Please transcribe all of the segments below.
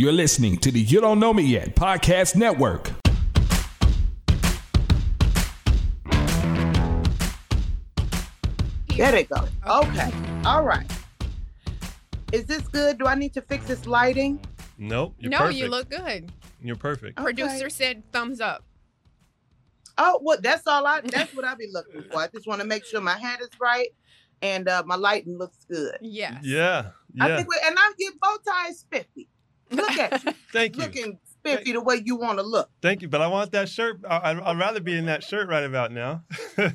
You're listening to the You Don't Know Me Yet Podcast Network. There they go. Okay. All right. Is this good? Do I need to fix this lighting? Nope. You're no, perfect. you look good. You're perfect. Okay. Producer said thumbs up. Oh, well, that's all I. That's what I'll be looking for. I just want to make sure my hat is right and uh, my lighting looks good. Yes. Yeah. I Yeah. think, we, and I get bow ties spiffy. Look at you, Thank you. looking spiffy the way you want to look. Thank you. But I want that shirt. I, I'd, I'd rather be in that shirt right about now.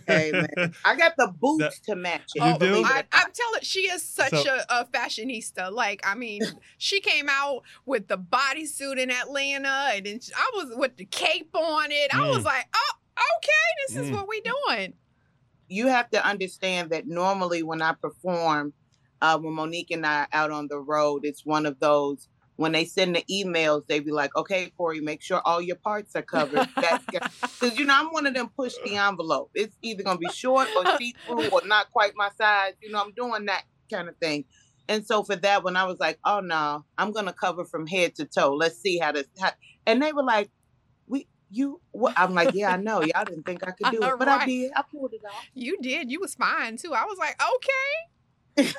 Hey man, I got the boots That- to match it. You Oh, do? believe it or I, not. I'm telling, she is such So- a, a fashionista. Like, I mean, she came out with the bodysuit in Atlanta, and then I was with the cape on it. I was Mm. like, oh, okay, this is Mm. what we doing. you have to understand that normally when I perform, uh, when Mo'Nique and I are out on the road, it's one of those when they send the emails, they be like, "Okay, Correy, make sure all your parts are covered." Because you know I'm one of them push the envelope. It's either gonna be short or see through or not quite my size. You know, I'm doing that kind of thing. And so for that one, I was like, "Oh no, I'm gonna cover from head to toe. Let's see how this." How, and they were like, "We." You, what? I'm like, yeah, I know. Y'all didn't think I could do it, but I did. I pulled it off. You did. You was fine too. I was like, okay.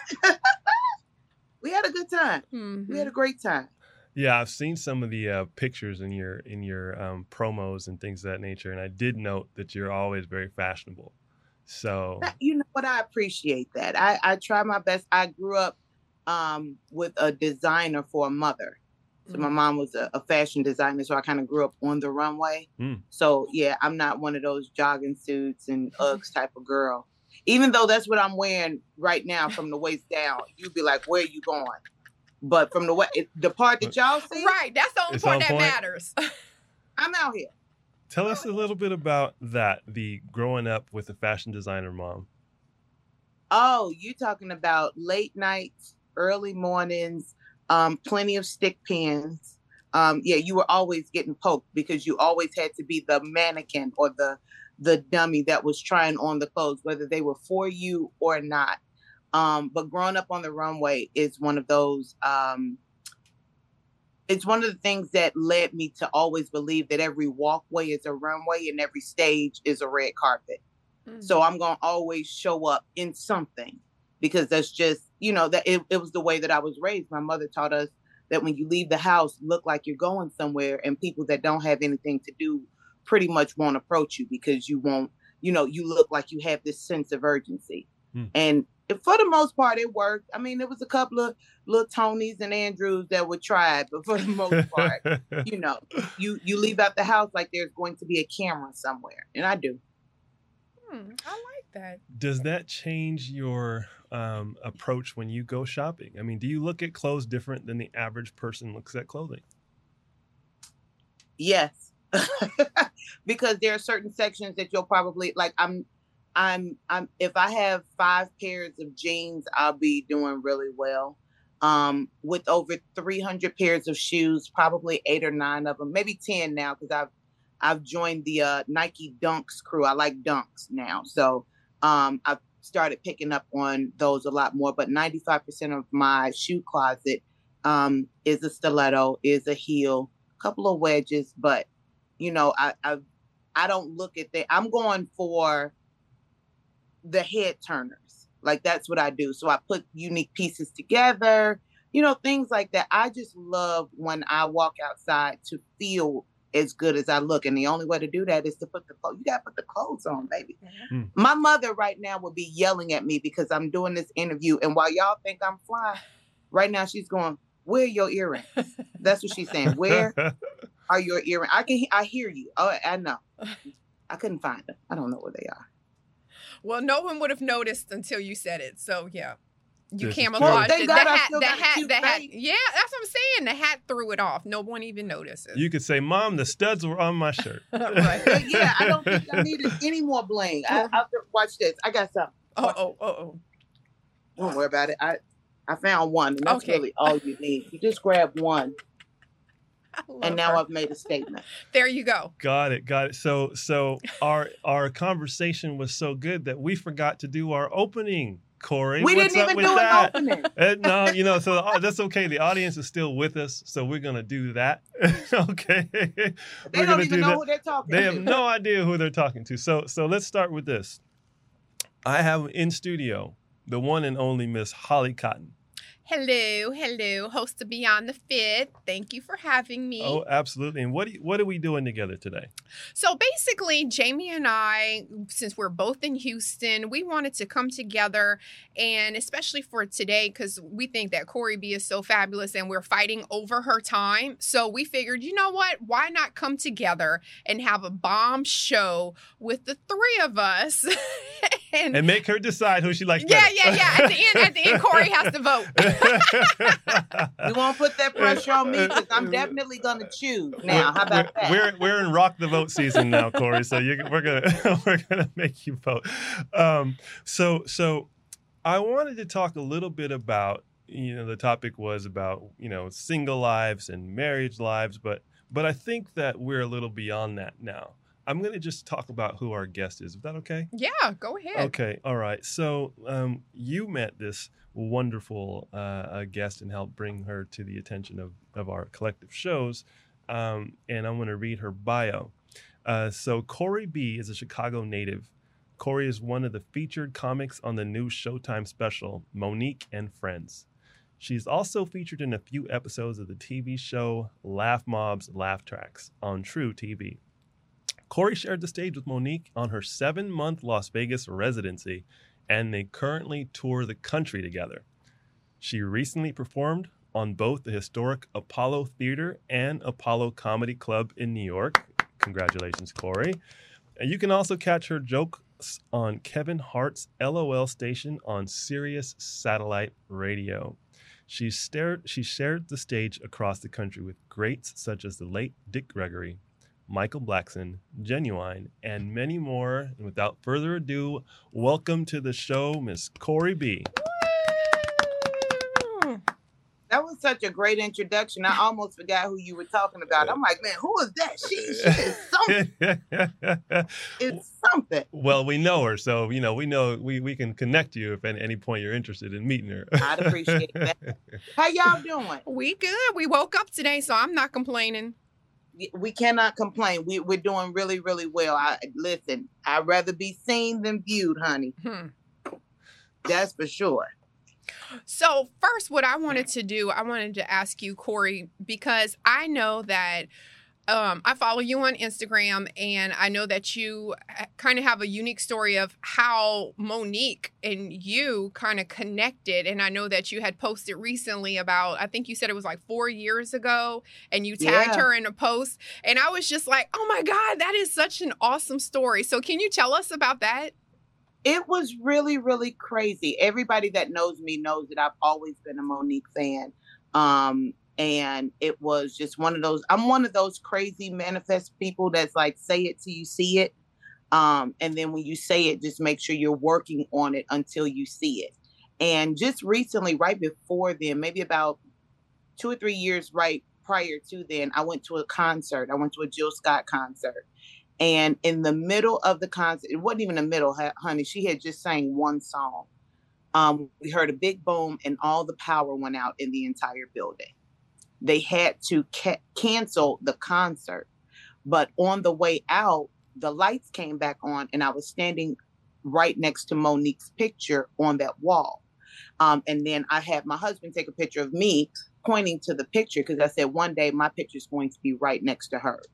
We had a good time. Mhm. We had a great time. yeah, I've seen some of the uh, pictures in your in your um, promos and things of that nature, and I did note that you're always very fashionable. So You know what? I appreciate that. I, I try my best. I grew up um, with a designer for a mother. So my Mhm. mom was a, a fashion designer, so I kind of grew up on the runway. Mm. So yeah, I'm not one of those jogging suits and Uggs type of girl. Even though that's what I'm wearing right now from the waist down, you'd be like, "Where you going?" But from the way the part that y'all see, Right. That's the only part on that point. matters. I'm out here. tell us a little bit about that. The growing up with a fashion designer mom. Oh, you talking about late nights, early mornings, um, plenty of stick pins. Um, yeah, you were always getting poked because you always had to be the mannequin or the the dummy that was trying on the clothes, whether they were for you or not. Um, but growing up on the runway is one of those. Um, it's one of the things that led me to always believe that every walkway is a runway and every stage is a red carpet. So I'm gonna always show up in something because that's just you know that it, it was the way that I was raised. My mother taught us that when you leave the house, look like you're going somewhere, and people that don't have anything to do pretty much won't approach you because you won't you know you look like you have this sense of urgency. Hmm. And for the most part, it worked. I mean, there was a couple of little Tonys and Andrews that would try, but for the most part, you know, you you leave out the house like there's going to be a camera somewhere, and I do. Hmm, I like that. Does that change your um, approach when you go shopping? I mean, do you look at clothes different than the average person looks at clothing? Yes. because there are certain sections that you'll probably like I'm I'm I'm if I have five pairs of jeans, I'll be doing really well. Um with over 300 pairs of shoes, probably 8 or 9 of them, maybe 10 now cuz I've I've joined the uh Nike Dunks crew. I like Dunks now. So um I've started picking up on those a lot more, but 95% of my shoe closet um is a stiletto, is a heel, a couple of wedges, but you know, I I I don't look at that. I'm going for the head turners. Like that's what I do. So I put unique pieces together, you know, things like that. I just love when I walk outside to feel as good as I look. And the only way to do that is to put the clothes. You gotta put the clothes on, baby. Mm. My mother right now would be yelling at me because I'm doing this interview. And while y'all think I'm flying, right now she's going, Where are your earrings? That's what she's saying. Where are your earrings? I can I hear you. Oh, I know. I couldn't find them. I don't know where they are. Well, no one would have noticed until you said it. So yeah. You This is camouflaged true. it. The hat, the hat, the hat. Yeah, that's what I'm saying. The hat threw it off. No one even notices. you could say, "Mom, the studs were on my shirt." right. Yeah, I don't think I needed any more bling. I, I watch this. I got something. Oh, oh, oh, oh. Don't worry about it. I I found one, and that's Okay. really all you need. You just grab one, I love and now her. I've made a statement. there you go. Got it, got it. So, so our our conversation was so good that we forgot to do our opening Correy. We What's didn't up even with do that? an opening. Uh, no, you know, so uh, that's okay. The audience is still with us, so we're gonna do that. okay, They we're don't even do know that. who they're talking They to. have no idea who they're talking to. So, so let's start with this. I have in studio the one and only Miss Holly Cotton. Hello, hello, host of Beyond the Fit. Thank you for having oh, me. Oh, absolutely. And what you, what are we doing together today? So basically, Jammy and I, since we're both in Houston, we wanted to come together and especially for today, because we think that Correy B is so fabulous and we're fighting over her time. So we figured, you know what? Why not come together and have a bomb show with the three of us? and, And make her decide who she likes yeah, better. yeah, yeah. At the end, at the end, Correy has to vote. You won't put that pressure on me because I'm definitely gonna choose now. How about that? We're we're in rock the vote season now, Correy. So you, we're gonna we're gonna make you vote. Um, so so I wanted to talk a little bit about you know the topic was about you know single lives and marriage lives, but but I think that we're a little beyond that now. I'm gonna just talk about who our guest is. Is that okay? Yeah, go ahead. Okay, all right. So um, you met this wonderful uh, uh, guest and helped bring her to the attention of, of our collective shows. Um, and I'm going to read her bio. Uh, so Correy B is a Chicago native. Correy is one of the featured comics on the new Showtime special, Mo'Nique and Friends. She's also featured in a few episodes of the TV show Laugh Mob's Laugh Tracks on truTV. Correy shared the stage with Mo'Nique on her seven month Las Vegas residency, and they currently tour the country together. She recently performed on both the historic Apollo Theater and Apollo Comedy Club in New York. Congratulations, Correy. And you can also catch her jokes on Kevin Hart's LOL station on Sirius Satellite Radio. She, stared, she shared the stage across the country with greats such as the late Dick Gregory, Michael Blackson, Genuine, and many more. And without further ado, welcome to the show, Miss Correy B. That was such a great introduction. I almost forgot who you were talking about. I'm like, man, who is that? She, she is something. It's something. well, we know her, so you know we know we, we can connect you if at any point you're interested in meeting her. I'd appreciate that. How y'all doing? We good. We woke up today, so I'm not complaining. We cannot complain. We, we're doing really, really well. I listen. I'd rather be seen than viewed, honey. Hmm. That's for sure. So, first, what I wanted to do, I wanted to ask you, Correy, because I know that um, I follow you on Instagram, and I know that you kind of have a unique story of how Mo'Nique and you kind of connected. And I know that you had posted recently about, I think you said it was like four years ago, and you tagged Yeah. her in a post. And I was just like, oh my God, that is such an awesome story. So, can you tell us about that? It was really, really crazy. Everybody that knows me knows that I've always been a Mo'Nique fan. Um, and it was just one of those, I'm one of those crazy manifest people that's like, say it till you see it. Um, and then when you say it, just make sure you're working on it until you see it. And just recently, right before then, maybe about two or three years right prior to then, I went to a concert. I went to a Jill Scott concert. And in the middle of the concert, it wasn't even the middle, honey. She had just sang one song. Um, we heard a big boom, and all the power went out in the entire building. They had to ca- cancel the concert, but on the way out, the lights came back on, and I was standing right next to Mo'Nique's picture on that wall. Um, and then I had my husband take a picture of me pointing to the picture because I said one day my picture is going to be right next to hers.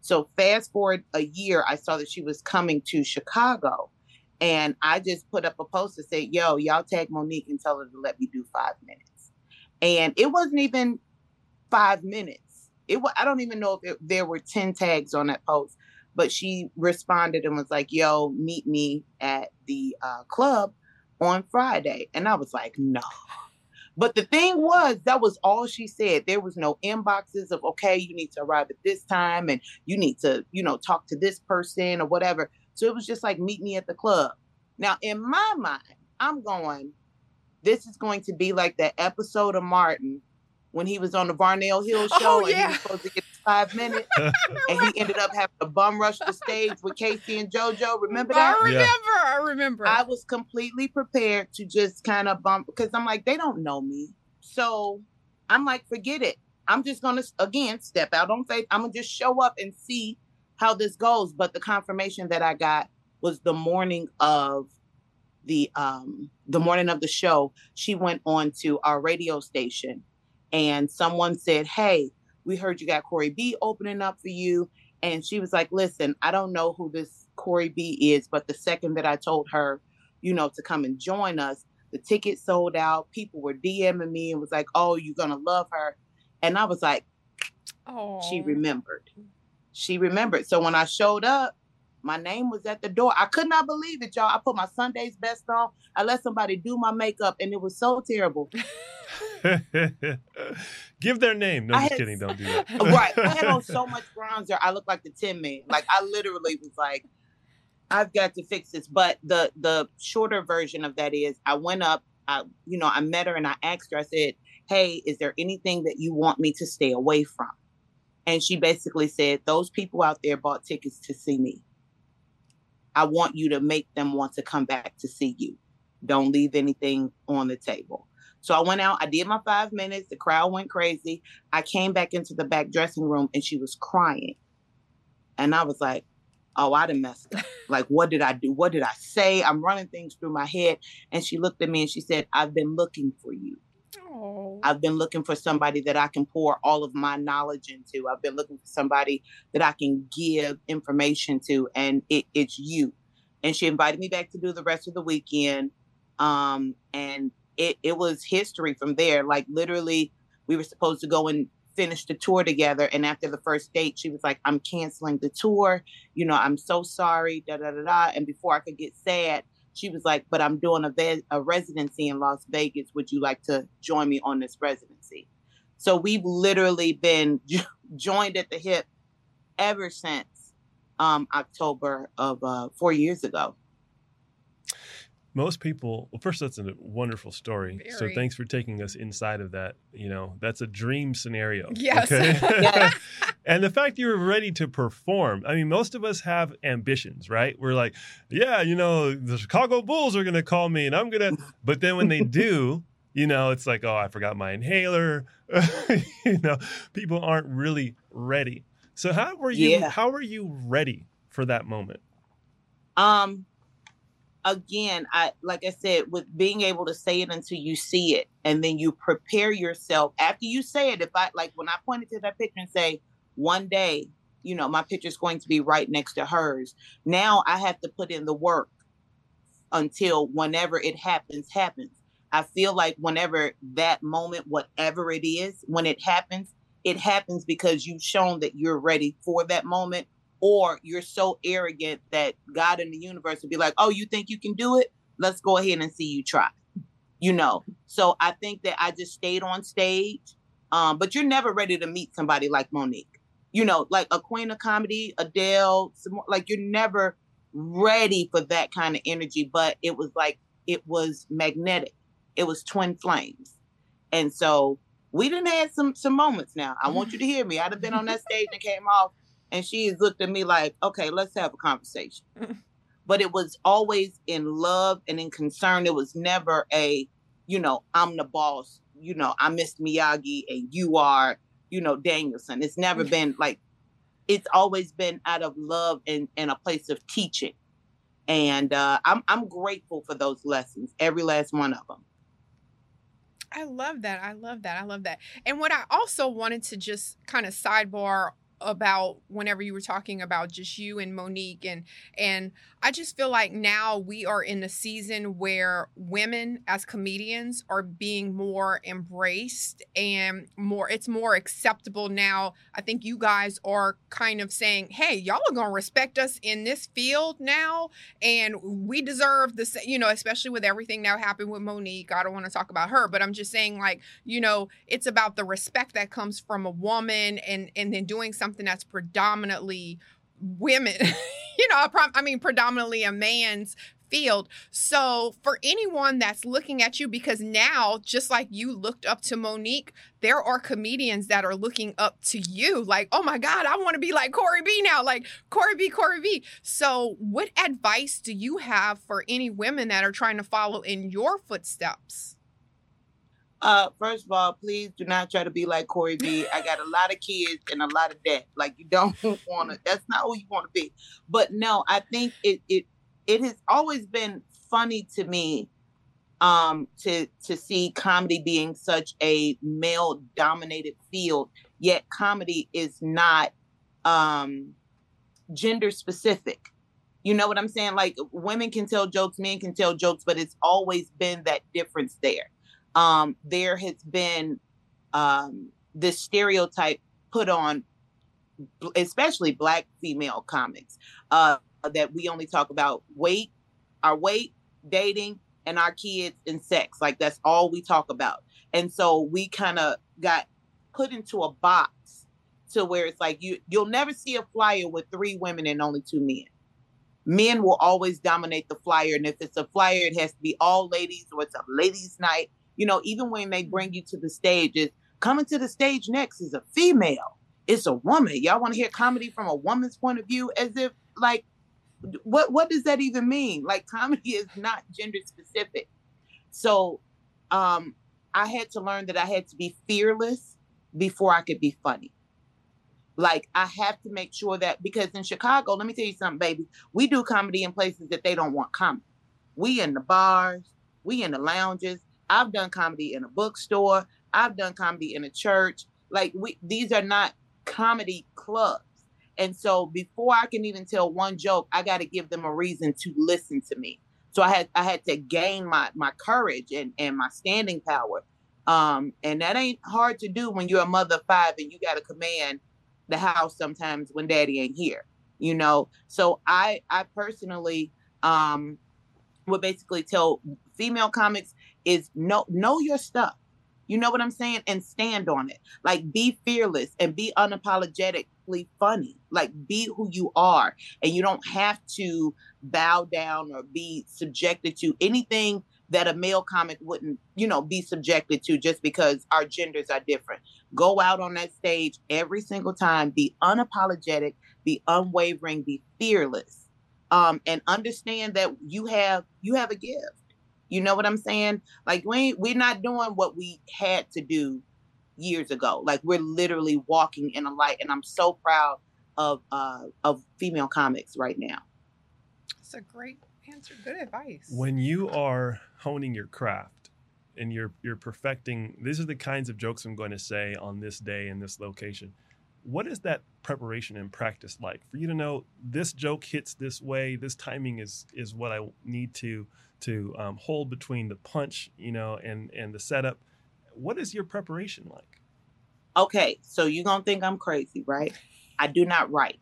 So fast forward a year, I saw that she was coming to Chicago. And I just put up a post that said, yo, y'all tag Mo'Nique and tell her to let me do five minutes. And it wasn't even five minutes. It was, I don't even know if it, there were 10 tags on that post, but she responded and was like, yo, meet me at the uh, club on Friday. And I was like, no. But the thing was, that was all she said. There was no inboxes of, okay, you need to arrive at this time and you need to, you know, talk to this person or whatever. So it was just like, meet me at the club. Now, in my mind, I'm going, this is going to be like that episode of Martin when he was on the Varnell Hill Oh, show and he was supposed to get five minutes, and he ended up having a bum rush the stage with K-Ci and JoJo. Remember that? I remember. Yeah. I remember. I was completely prepared to just kind of bump because I'm like, they don't know me. So I'm like, forget it. I'm just gonna again step out on faith. I'm gonna just show up and see how this goes. But the confirmation that I got was the morning of the um the morning of the show. She went on to our radio station and someone said, Hey, we heard you got Correy B opening up for you. And she was like, Listen, I don't know who this Correy B is, but the second that I told her, you know, to come and join us, the ticket sold out. People were DMing me and was like, Oh, you're gonna love her. And I was like, oh, she remembered. She remembered. So when I showed up, my name was at the door. I could not believe it, y'all. I put my Sunday's best on. I let somebody do my makeup, and it was so terrible. Give their name. No, I just had- kidding. Don't do that. right. I had on so much bronzer. I looked like the Tin Man. Like I literally was like, I've got to fix this. But the the shorter version of that is I went up, I, you know, I met her and I asked her, I said, Hey, is there anything that you want me to stay away from? And she basically said, Those people out there bought tickets to see me. I want you to make them want to come back to see you. Don't leave anything on the table. So I went out, I did my five minutes, the crowd went crazy. I came back into the back dressing room and she was crying. And I was like, oh, I done messed up. Like, what did I do? What did I say? I'm running things through my head. And she looked at me and she said, I've been looking for you. Oh. I've been looking for somebody that I can pour all of my knowledge into. I've been looking for somebody that I can give information to, and it, it's you. And she invited me back to do the rest of the weekend. Um, and it, it was history from there. Like literally, we were supposed to go and finish the tour together. And after the first date, she was like, I'm canceling the tour. You know, I'm so sorry, da da da da. And before I could get sad, she was like, but I'm doing a, ve- a residency in Las Vegas. Would you like to join me on this residency? So we've literally been joined at the hip ever since um, October of uh, four years ago. Most people well first that's a wonderful story. So thanks for taking us inside of that you know that's a dream scenario Yes. Yes. and the fact you were ready to perform i mean most of us have ambitions right? We're like yeah you know the chicago bulls are going to call me and i'm going to but then when they do you know it's like oh i forgot my inhaler. You know people aren't really ready. So how were you Yeah. how were you ready for that moment? Um, again, I like I said, with being able to say it until you see it, and then you prepare yourself after you say it. If I like when I pointed to that picture and say, one day, you know, my picture is going to be right next to hers. Now I have to put in the work until whenever it happens, happens. I feel like whenever that moment, whatever it is, when it happens, it happens because you've shown that you're ready for that moment or you're so arrogant that God in the universe would be like, "Oh, you think you can do it? Let's go ahead and see you try." You know. So I think that I just stayed on stage. Um, but you're never ready to meet somebody like Mo'Nique. You know, like a queen of comedy, Adele, some, like you're never ready for that kind of energy. But it was like it was magnetic. It was twin flames, and so we didn't have some some moments. Now I want you to hear me. I'd have been on that stage and came off and she looked at me like, okay, let's have a conversation. but it was always in love and in concern. It was never a, you know, I'm the boss, you know, I'm Miss Miyagi and you are, you know, Danielson. It's never been like, it's always been out of love and, and a place of teaching. And uh, I'm I'm grateful for those lessons, every last one of them. I love that. I love that. I love that. And what I also wanted to just kind of sidebar about whenever you were talking about just you and Mo'Nique and and I just feel like now we are in a season where women as comedians are being more embraced and more it's more acceptable now. I think you guys are kind of saying, "Hey, y'all are going to respect us in this field now and we deserve the you know, especially with everything now happened with Mo'Nique. I don't want to talk about her, but I'm just saying like, you know, it's about the respect that comes from a woman and and then doing something that's predominantly women you know i mean predominantly a man's field. So, for anyone that's looking at you, because now, just like you looked up to Mo'Nique, there are comedians that are looking up to you. Like, oh my God, I want to be like Correy B now, like Correy B, Correy B. So, what advice do you have for any women that are trying to follow in your footsteps? Uh, first of all, please do not try to be like Correy B. I got a lot of kids and a lot of debt. Like you don't want to. That's not who you want to be. But no, I think it it it has always been funny to me um to to see comedy being such a male dominated field yet comedy is not um gender specific you know what i'm saying like women can tell jokes men can tell jokes but it's always been that difference there um, there has been um, this stereotype put on, especially Black female comics, uh, that we only talk about weight, our weight, dating, and our kids and sex. Like that's all we talk about. And so we kind of got put into a box to where it's like you you'll never see a flyer with three women and only two men. Men will always dominate the flyer, and if it's a flyer, it has to be all ladies, or it's a ladies' night, you know, even when they bring you to the stage, is coming to the stage next is a female. It's a woman. Y'all want to hear comedy from a woman's point of view, as if like, what what does that even mean? Like, comedy is not gender specific. So, um, I had to learn that I had to be fearless before I could be funny. Like I have to make sure that because in Chicago, let me tell you something, baby. We do comedy in places that they don't want comedy. We in the bars, we in the lounges, I've done comedy in a bookstore. I've done comedy in a church. Like we, these are not comedy clubs. And so before I can even tell one joke, I got to give them a reason to listen to me. So I had I had to gain my my courage and and my standing power. Um, and that ain't hard to do when you're a mother of five and you got to command the house sometimes when daddy ain't here. You know, so I I personally um would basically tell female comics is know know your stuff. You know what I'm saying? And stand on it. Like be fearless and be unapologetically funny. Like be who you are. And you don't have to bow down or be subjected to anything that a male comic wouldn't, you know, be subjected to just because our genders are different. Go out on that stage every single time, be unapologetic, be unwavering, be fearless. Um, and understand that you have you have a gift you know what I'm saying? Like we we're not doing what we had to do years ago. Like we're literally walking in a light, and I'm so proud of uh, of female comics right now. That's a great answer. Good advice. When you are honing your craft and you're you're perfecting, these are the kinds of jokes I'm going to say on this day in this location. What is that preparation and practice like for you to know this joke hits this way, this timing is is what I need to to um, hold between the punch, you know, and and the setup. What is your preparation like? Okay, so you're gonna think I'm crazy, right? I do not write,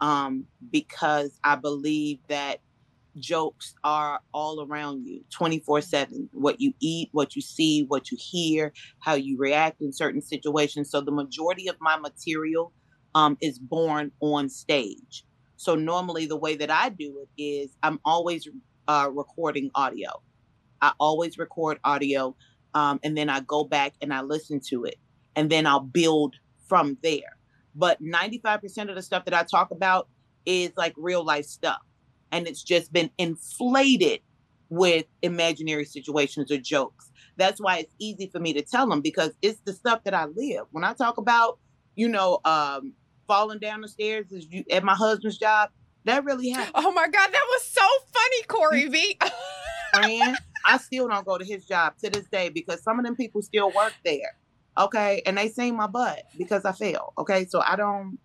um, because I believe that jokes are all around you 24 7 what you eat what you see what you hear how you react in certain situations so the majority of my material um, is born on stage so normally the way that i do it is i'm always uh, recording audio. I always record audio um, and then I go back and I listen to it and then I'll build from there. But 95% of the stuff that I talk about is like real life stuff. And it's just been inflated with imaginary situations or jokes. That's why it's easy for me to tell them because it's the stuff that I live. When I talk about, you know, um, falling down the stairs at my husband's job, that really happened. Oh my God, that was so funny, Correy B. Friend, I still don't go to his job to this day because some of them people still work there. Okay. And they sing my butt because I fail. Okay. So I don't,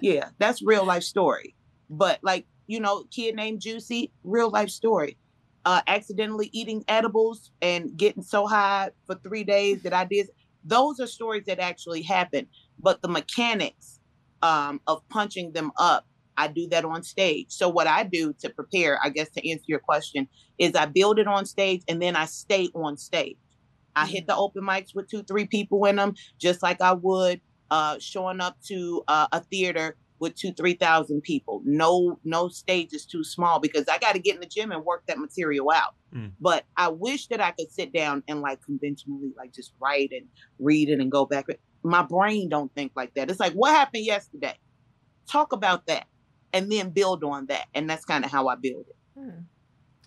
yeah, that's real life story. But like, you know, kid named Juicy, real life story. Uh, accidentally eating edibles and getting so high for three days that I did. Those are stories that actually happened. But the mechanics um, of punching them up I do that on stage. So what I do to prepare, I guess to answer your question, is I build it on stage and then I stay on stage. I hit mm-hmm. the open mics with two, three people in them, just like I would uh, showing up to uh, a theater with two, three thousand people. No, no stage is too small because I got to get in the gym and work that material out. Mm. But I wish that I could sit down and like conventionally, like just write and read it and go back. My brain don't think like that. It's like what happened yesterday. Talk about that, and then build on that, and that's kind of how I build it. Hmm.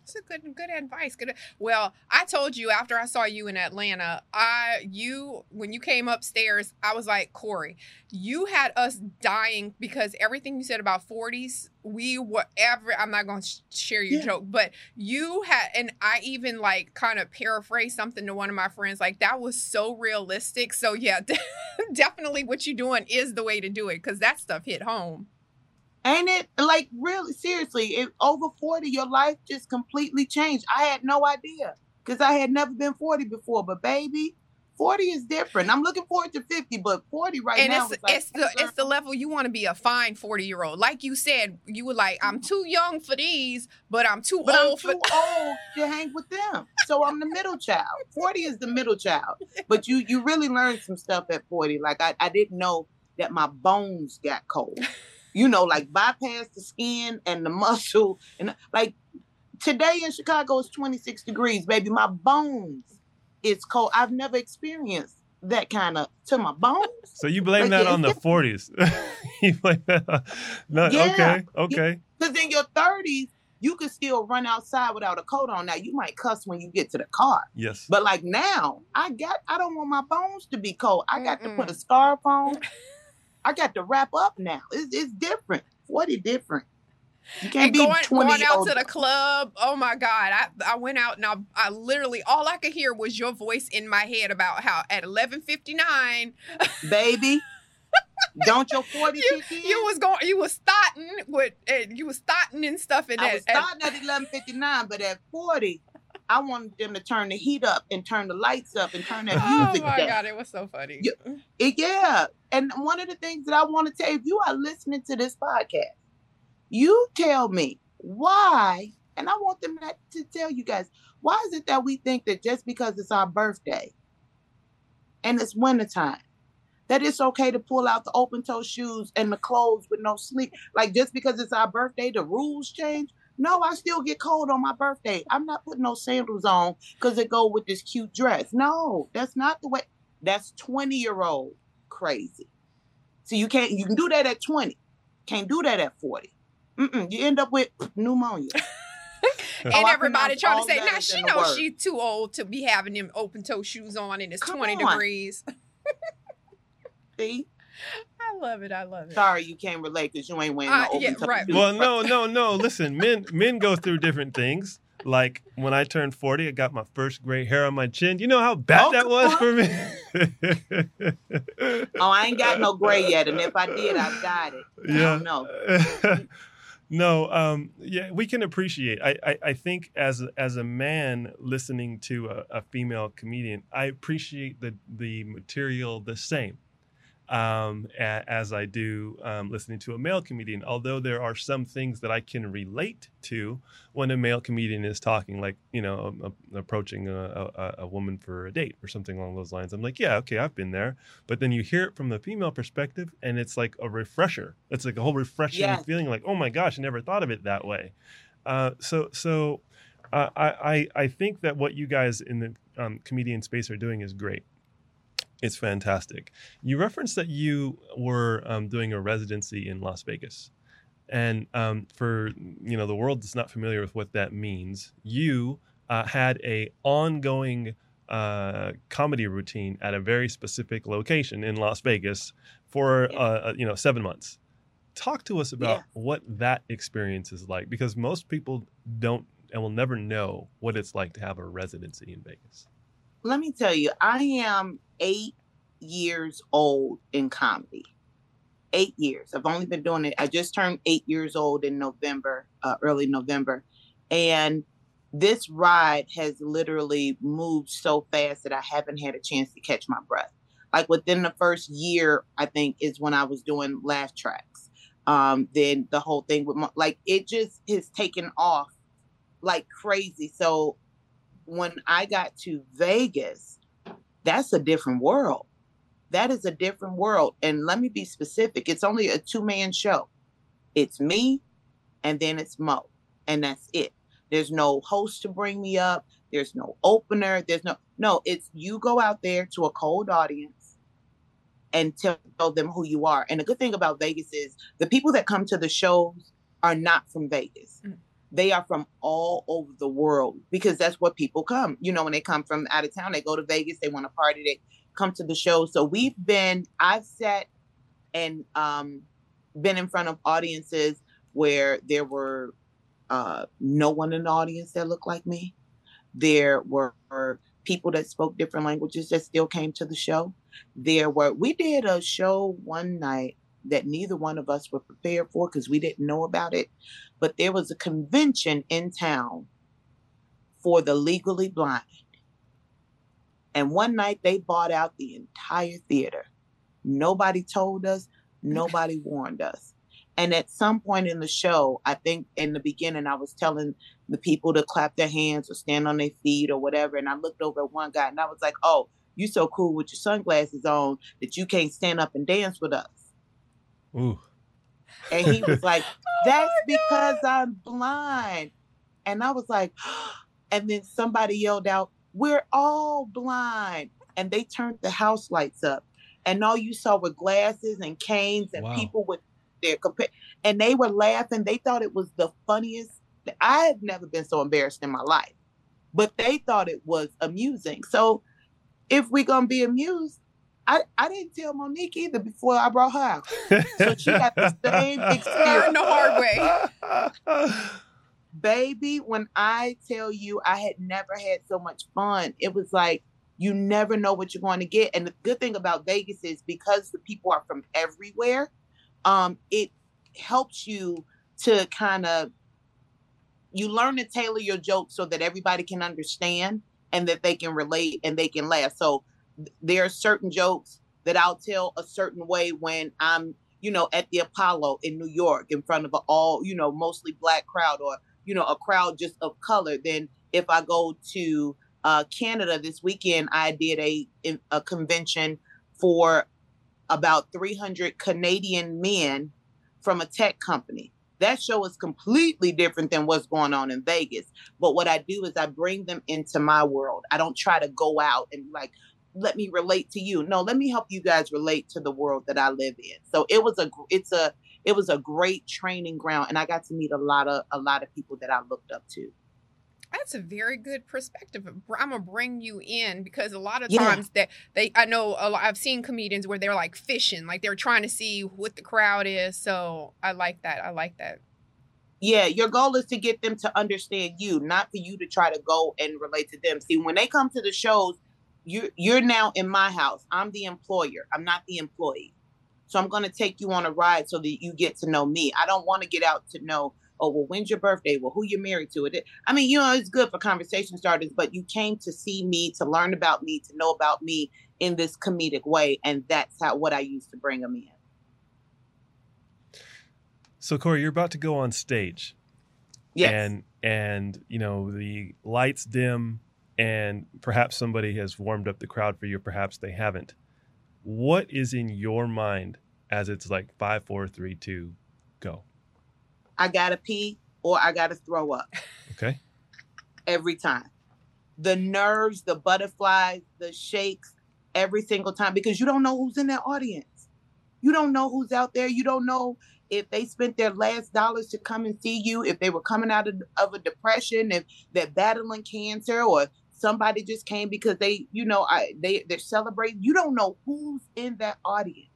It's a good good advice. Good. Well, I told you after I saw you in Atlanta, I you when you came upstairs, I was like, Correy, you had us dying because everything you said about 40s, we were ever I'm not going to share your Yeah. joke, but you had and I even like kind of paraphrased something to one of my friends like that was so realistic. So yeah, definitely what you're doing is the way to do it cuz that stuff hit home. Ain't it like really seriously? If over 40, your life just completely changed. I had no idea because I had never been 40 before. But baby, 40 is different. I'm looking forward to 50, but 40 right and now it's like, it's the it's the level you want to be a fine 40 year old like you said you were like i'm too young for these but i'm too but I'm old for too old to hang with them. So I'm the middle child. 40 is the middle child. But you you really learn some stuff at 40. Like I, I didn't know that my bones got cold. You know, like bypass the skin and the muscle. And like today in Chicago it's 26 degrees, baby. My bones it's cold. I've never experienced that kind of to my bones. So you blame Like, that yeah, on the it's 40s. you blame that on, no, Yeah. okay, okay. Because in your 30s, you could still run outside without a coat on. Now you might cuss when you get to the car. Yes. But like now, I got I don't want my bones to be cold. I got to put a scarf on. I got to wrap up now. It's, it's different. Forty different. You can't and be going, twenty going out old. to the club oh my god I, I went out and I, I literally all i could hear was your voice in my head about how at 11:59 baby. don't your forty you, kick in? you was going you was starting with uh, you was starting and stuff and I at- was at- starting at fifty nine, but at forty, I wanted them to turn the heat up and turn the lights up and turn that oh music. Up. Oh my down. god it was so funny Yeah. It- yeah. And one of the things that I want to tell you, if you are listening to this podcast, you tell me why, and I want them to- to tell you guys, why is it that we think that just because it's our birthday and it's wintertime, that it's okay to pull out the open toe shoes and the clothes with no sleep? Like just because it's our birthday, the rules change? No, I still get cold on my birthday. I'm not putting no sandals on because it go with this cute dress. No, that's not the way. That's 20 year old crazy. So you can't, you can do that at 20. Can't do that at 40. Mm-mm, you end up with pneumonia. and Oh, everybody trying to say now she knows she's too old to be having them open toe shoes on and it's Come 20 on. degrees See? i love it i love it Sorry you can't relate because you ain't wearing Uh, no open yeah, right. Well, no, no, no. Listen, men men go through different things. Like when I turned 40, I got my first gray hair on my chin. You know how bad Oh, that was on. for me? Oh, I ain't got no gray yet. And if I did, I've got it. I yeah. don't know. no, um, yeah, we can appreciate. I, I, I think as as a man listening to a, a female comedian, I appreciate the the material the same um, a, as I do um, listening to a male comedian. Although there are some things that I can relate to when a male comedian is talking, like you know, a, a- approaching a, woman for a date or something along those lines. I'm like, yeah, okay, I've been there. But then you hear it from the female perspective, and it's like a refresher. It's like a whole refreshing Yes. feeling, like, oh my gosh, I never thought of it that way. Uh, so, so uh, I, I, I think that what you guys in the um, comedian space are doing is great. It's fantastic. You referenced that you were um, doing a residency in Las Vegas, and um, for you know the world that's not familiar with what that means, you uh, had a ongoing uh, comedy routine at a very specific location in Las Vegas for Yeah. uh, you know seven months. Talk to us about Yeah. what that experience is like, because most people don't and will never know what it's like to have a residency in Vegas. Let me tell you, I am eight years old in comedy. Eight years. I've only been doing it. I just turned eight years old in November, uh, early November. And this ride has literally moved so fast that I haven't had a chance to catch my breath. Like within the first year, I think is when I was doing laugh tracks. Um, then the whole thing with my, like it just has taken off like crazy. So when I got to Vegas, that's a different world. that is a different world. And let me be specific it's only a two man show. It's me, and then it's Mo, and that's it. There's no host to bring me up. There's no opener. There's no, no, it's you go out there to a cold audience and tell them who you are. And the good thing about Vegas is the people that come to the shows are not from Vegas. Mm. They are from all over the world because that's what people come. You know, when they come from out of town, they go to Vegas, they want to party, they come to the show. So we've been, I've sat and um, been in front of audiences where there were uh, no one in the audience that looked like me. There were people that spoke different languages that still came to the show. There were, we did a show one night that neither one of us were prepared for because we didn't know about it. But there was a convention in town for the legally blind. And one night they bought out the entire theater. Nobody told us, nobody warned us. And at some point in the show, I think in the beginning, I was telling the people to clap their hands or stand on their feet or whatever. And I looked over at one guy and I was like, oh, you so cool with your sunglasses on that you can't stand up and dance with us. Ooh. And he was like, oh That's oh because I'm blind. And I was like, and then somebody yelled out, We're all blind. And they turned the house lights up. And all you saw were glasses and canes and wow. people with their compa- and they were laughing. They thought it was the funniest. I have never been so embarrassed in my life, but they thought it was amusing. So if we're gonna be amused, I, I didn't tell Mo'Nique either before I brought her out. So she got the same experience. the hard way. Baby, when I tell you I had never had so much fun, it was like you never know what you're going to get. And the good thing about Vegas is because the people are from everywhere, um, it helps you to kind of you learn to tailor your jokes so that everybody can understand and that they can relate and they can laugh. So there are certain jokes that I'll tell a certain way when I'm, you know, at the Apollo in New York in front of a all, you know, mostly black crowd or, you know, a crowd just of color. Then if I go to uh, Canada this weekend, I did a a convention for about 300 Canadian men from a tech company. That show is completely different than what's going on in Vegas. But what I do is I bring them into my world. I don't try to go out and like, let me relate to you. No, let me help you guys relate to the world that I live in. So it was a it's a it was a great training ground and I got to meet a lot of a lot of people that I looked up to. That's a very good perspective. Uh, I'm gonna bring you in because a lot of times that they, I know a lot, I've seen comedians where they're like fishing, like they're trying to see what the crowd is. So I like that. I like that. Yeah, your goal is to get them to understand you, not for you to try to go and relate to them. See, when they come to the shows, you're you're now in my house. I'm the employer. I'm not the employee. So I'm going to take you on a ride so that you get to know me. I don't want to get out to know, oh, well, when's your birthday? Well, who you're married to? It. I mean, you know, it's good for conversation starters, but you came to see me, to learn about me, to know about me in this comedic way, and that's how what I used to bring them in. So Correy, you're about to go on stage. Yes. And and you know the lights dim and perhaps somebody has warmed up the crowd for you, perhaps they haven't. What is in your mind as it's like five, four, three, two, go? I gotta pee or I gotta throw up. Okay. Every time. The nerves, the butterflies, the shakes, every single time because you don't know who's in that audience. You don't know who's out there. You don't know if they spent their last dollars to come and see you, if they were coming out of, of a depression, if they're battling cancer, or somebody just came because they, you know, I they they're celebrating. You don't know who's in that audience.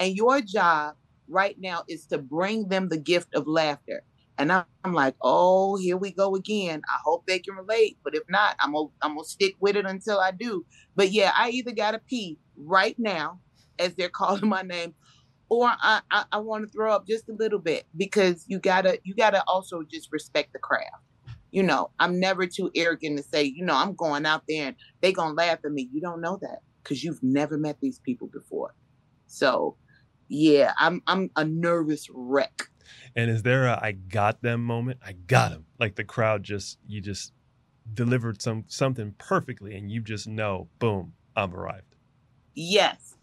And your job right now is to bring them the gift of laughter. And I'm, like, oh, here we go again. I hope they can relate, but if not, I'm gonna I'm gonna stick with it until I do. But yeah, I either gotta pee right now, as they're calling my name, or I, I, I want to throw up just a little bit because you gotta you gotta also just respect the craft you know, I'm never too arrogant to say, you know, I'm going out there and they gonna laugh at me. You don't know that because you've never met these people before. So, yeah, I'm I'm a nervous wreck. And is there a I got them moment? I got them. Like the crowd just you just delivered some something perfectly, and you just know, boom, I'm arrived. Yes,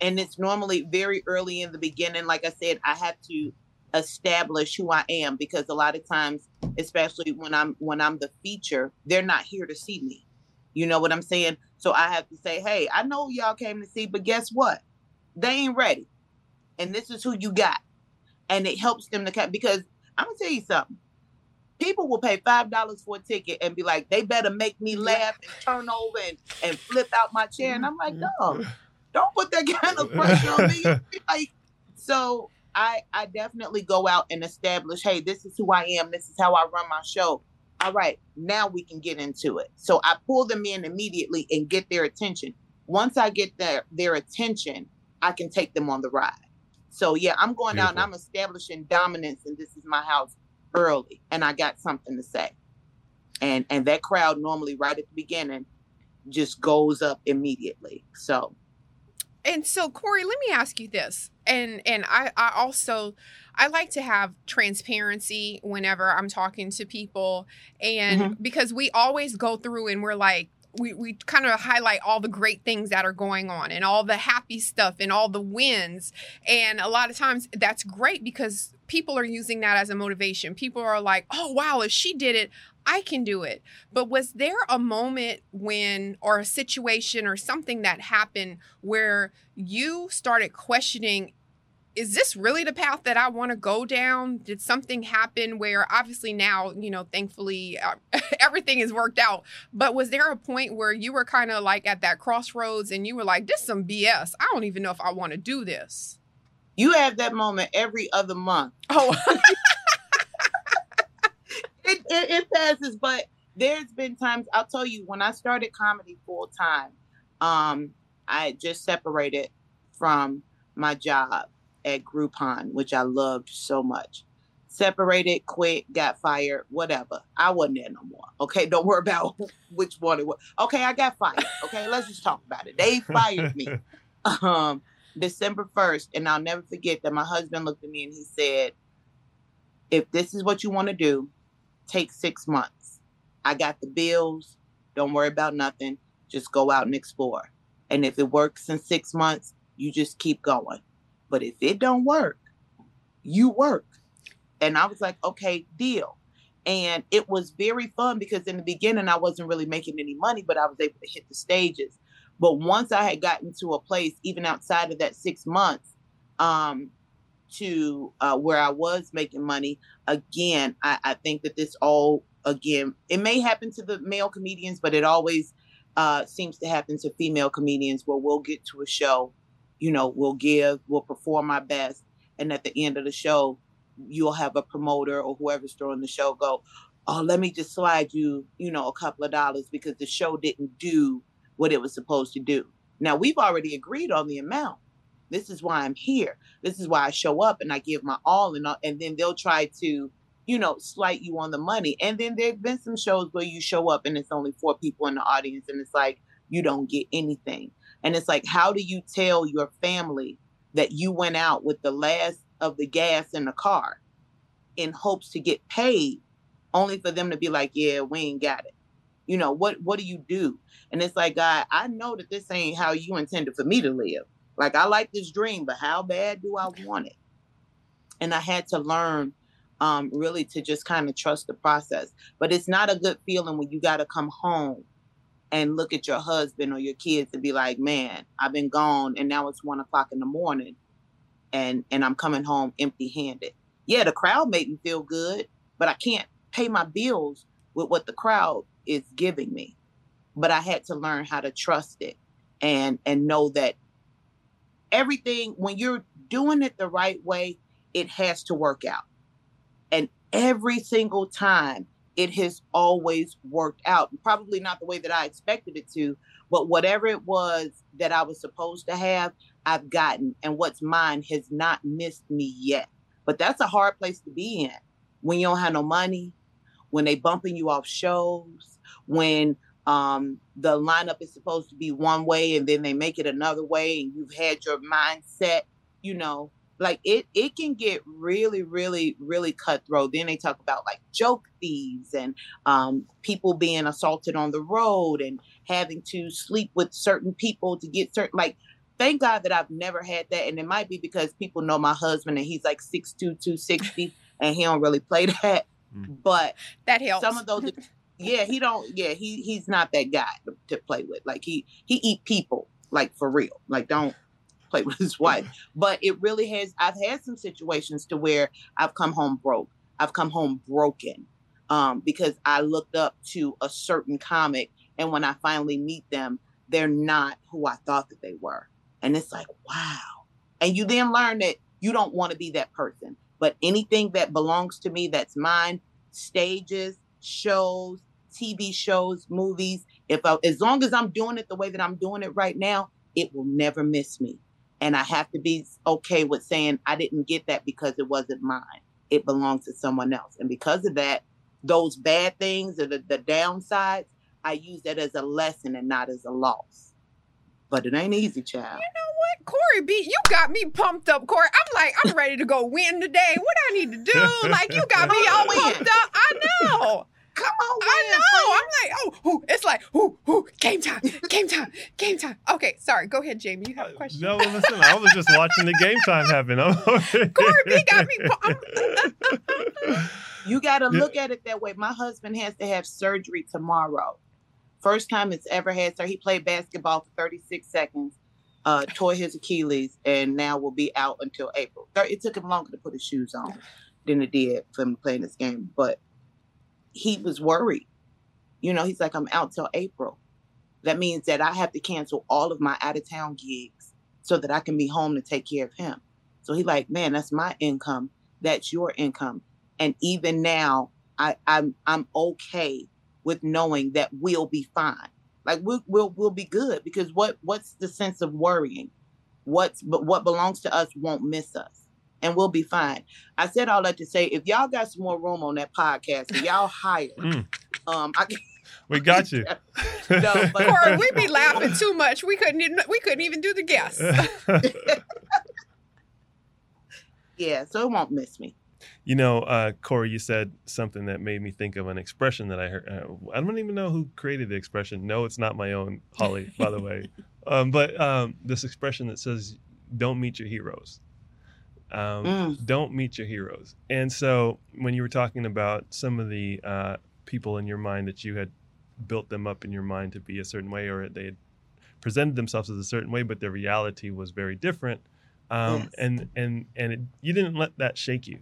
and it's normally very early in the beginning. Like I said, I have to establish who I am because a lot of times, especially when I'm when I'm the feature, they're not here to see me. You know what I'm saying? So I have to say, hey, I know y'all came to see, but guess what? They ain't ready. And this is who you got. And it helps them to come because I'm gonna tell you something. People will pay five dollars for a ticket and be like, they better make me laugh and turn over and, and flip out my chair. And I'm like, mm-hmm. no, don't put that kind of pressure on me. like, so I I definitely go out and establish, hey, this is who I am. This is how I run my show. All right, now we can get into it. So I pull them in immediately and get their attention. Once I get their their attention, I can take them on the ride. So yeah, I'm going Beautiful. out and I'm establishing dominance, and this is my house early, and I got something to say. And and that crowd normally right at the beginning just goes up immediately. So and so Correy, let me ask you this. And and I, I also I like to have transparency whenever I'm talking to people. And mm-hmm. because we always go through and we're like, we, we kind of highlight all the great things that are going on and all the happy stuff and all the wins. And a lot of times that's great because people are using that as a motivation. People are like, oh, wow, if she did it, I can do it. But was there a moment when, or a situation or something that happened where you started questioning, is this really the path that I want to go down? Did something happen where obviously now, you know, thankfully uh, everything has worked out. But was there a point where you were kind of like at that crossroads and you were like, this is some BS. I don't even know if I want to do this. You have that moment every other month. Oh. it, it, it passes, but there's been times I'll tell you when I started comedy full time, um, I just separated from my job at Groupon, which I loved so much. Separated, quit, got fired, whatever. I wasn't there no more. Okay, don't worry about which one it was. Okay, I got fired. Okay, let's just talk about it. They fired me. Um, December 1st, and I'll never forget that my husband looked at me and he said, If this is what you want to do, take six months. I got the bills. Don't worry about nothing. Just go out and explore. And if it works in six months, you just keep going. But if it don't work, you work. And I was like, okay, deal. And it was very fun because in the beginning I wasn't really making any money, but I was able to hit the stages. But once I had gotten to a place, even outside of that six months, um, to uh, where I was making money, again, I, I think that this all again, it may happen to the male comedians, but it always uh, seems to happen to female comedians where we'll get to a show, you know, we'll give, we'll perform our best, and at the end of the show, you'll have a promoter or whoever's throwing the show go, oh, let me just slide you, you know, a couple of dollars because the show didn't do what it was supposed to do. Now we've already agreed on the amount. This is why I'm here. This is why I show up and I give my all and all, and then they'll try to, you know, slight you on the money. And then there've been some shows where you show up and it's only four people in the audience and it's like you don't get anything. And it's like, how do you tell your family that you went out with the last of the gas in the car in hopes to get paid, only for them to be like, yeah, we ain't got it. You know, what what do you do? And it's like, God, I know that this ain't how you intended for me to live. Like I like this dream, but how bad do I want it? And I had to learn um, really to just kind of trust the process. But it's not a good feeling when you got to come home and look at your husband or your kids and be like, "Man, I've been gone, and now it's one o'clock in the morning, and and I'm coming home empty-handed." Yeah, the crowd made me feel good, but I can't pay my bills with what the crowd is giving me. But I had to learn how to trust it and and know that everything when you're doing it the right way, it has to work out. And every single time it has always worked out. Probably not the way that I expected it to, but whatever it was that I was supposed to have, I've gotten. And what's mine has not missed me yet. But that's a hard place to be in when you don't have no money, when they bumping you off shows, when um, the lineup is supposed to be one way and then they make it another way, and you've had your mindset, you know, like it it can get really really really cutthroat then they talk about like joke thieves and um, people being assaulted on the road and having to sleep with certain people to get certain like thank God that I've never had that. And it might be because people know my husband and he's like 62260 and he don't really play that. Mm. But That helps. some of those yeah, he don't yeah, he he's not that guy to, to play with. Like he he eat people, like for real. Like don't play with his wife. But it really has I've had some situations to where I've come home broke. I've come home broken. Um, because I looked up to a certain comic and when I finally meet them, they're not who I thought that they were. And it's like, wow. And you then learn that you don't want to be that person. But anything that belongs to me that's mine, stages, shows, TV shows, movies, if I, as long as I'm doing it the way that I'm doing it right now, it will never miss me. And I have to be okay with saying I didn't get that because it wasn't mine. It belongs to someone else. And because of that, those bad things or the, the downsides, I use that as a lesson and not as a loss. But it ain't easy, child. You know what, Correy B, you got me pumped up, Correy. I'm like, I'm ready to go win today. What I need to do? Like, you got me all Win. pumped up. I know. Come on, I know. friend. I'm like, oh, ooh, it's like, ooh, ooh, game time, game time, game time. Okay, sorry. Go ahead, Jammy. You have a uh, question. No, listen, I was just watching the game time happen. I'm Correy B got me. pu- You got to Yeah. look at it that way. My husband has to have surgery tomorrow. First time it's ever had. So he played basketball for 36 seconds, uh, tore his Achilles, and now will be out until April. It took him longer to put his shoes on than it did for him playing this game, but he was worried. You know, he's like, I'm out till April. That means that I have to cancel all of my out of town gigs so that I can be home to take care of him. So he like, man, that's my income. That's your income. And even now, I, I'm I'm okay with knowing that we'll be fine. Like we'll we'll we'll be good because what what's the sense of worrying? What's but what belongs to us won't miss us, and we'll be fine. I said all that to say, if y'all got some more room on that podcast, y'all hire, Mm. um, I we got you. No, but- Correy, we be laughing too much. We couldn't even. We couldn't even do the guess. yeah, so it won't miss me. You know, uh, Correy, you said something that made me think of an expression that I heard. Uh, I don't even know who created the expression. No, it's not my own, Holly, by the way. Um, but um, this expression that says, don't meet your heroes. Um, Mm. Don't meet your heroes. And so when you were talking about some of the uh, people in your mind that you had built them up in your mind to be a certain way or they had presented themselves as a certain way, but their reality was very different. Um, Yes. And, and, and it, you didn't let that shake you.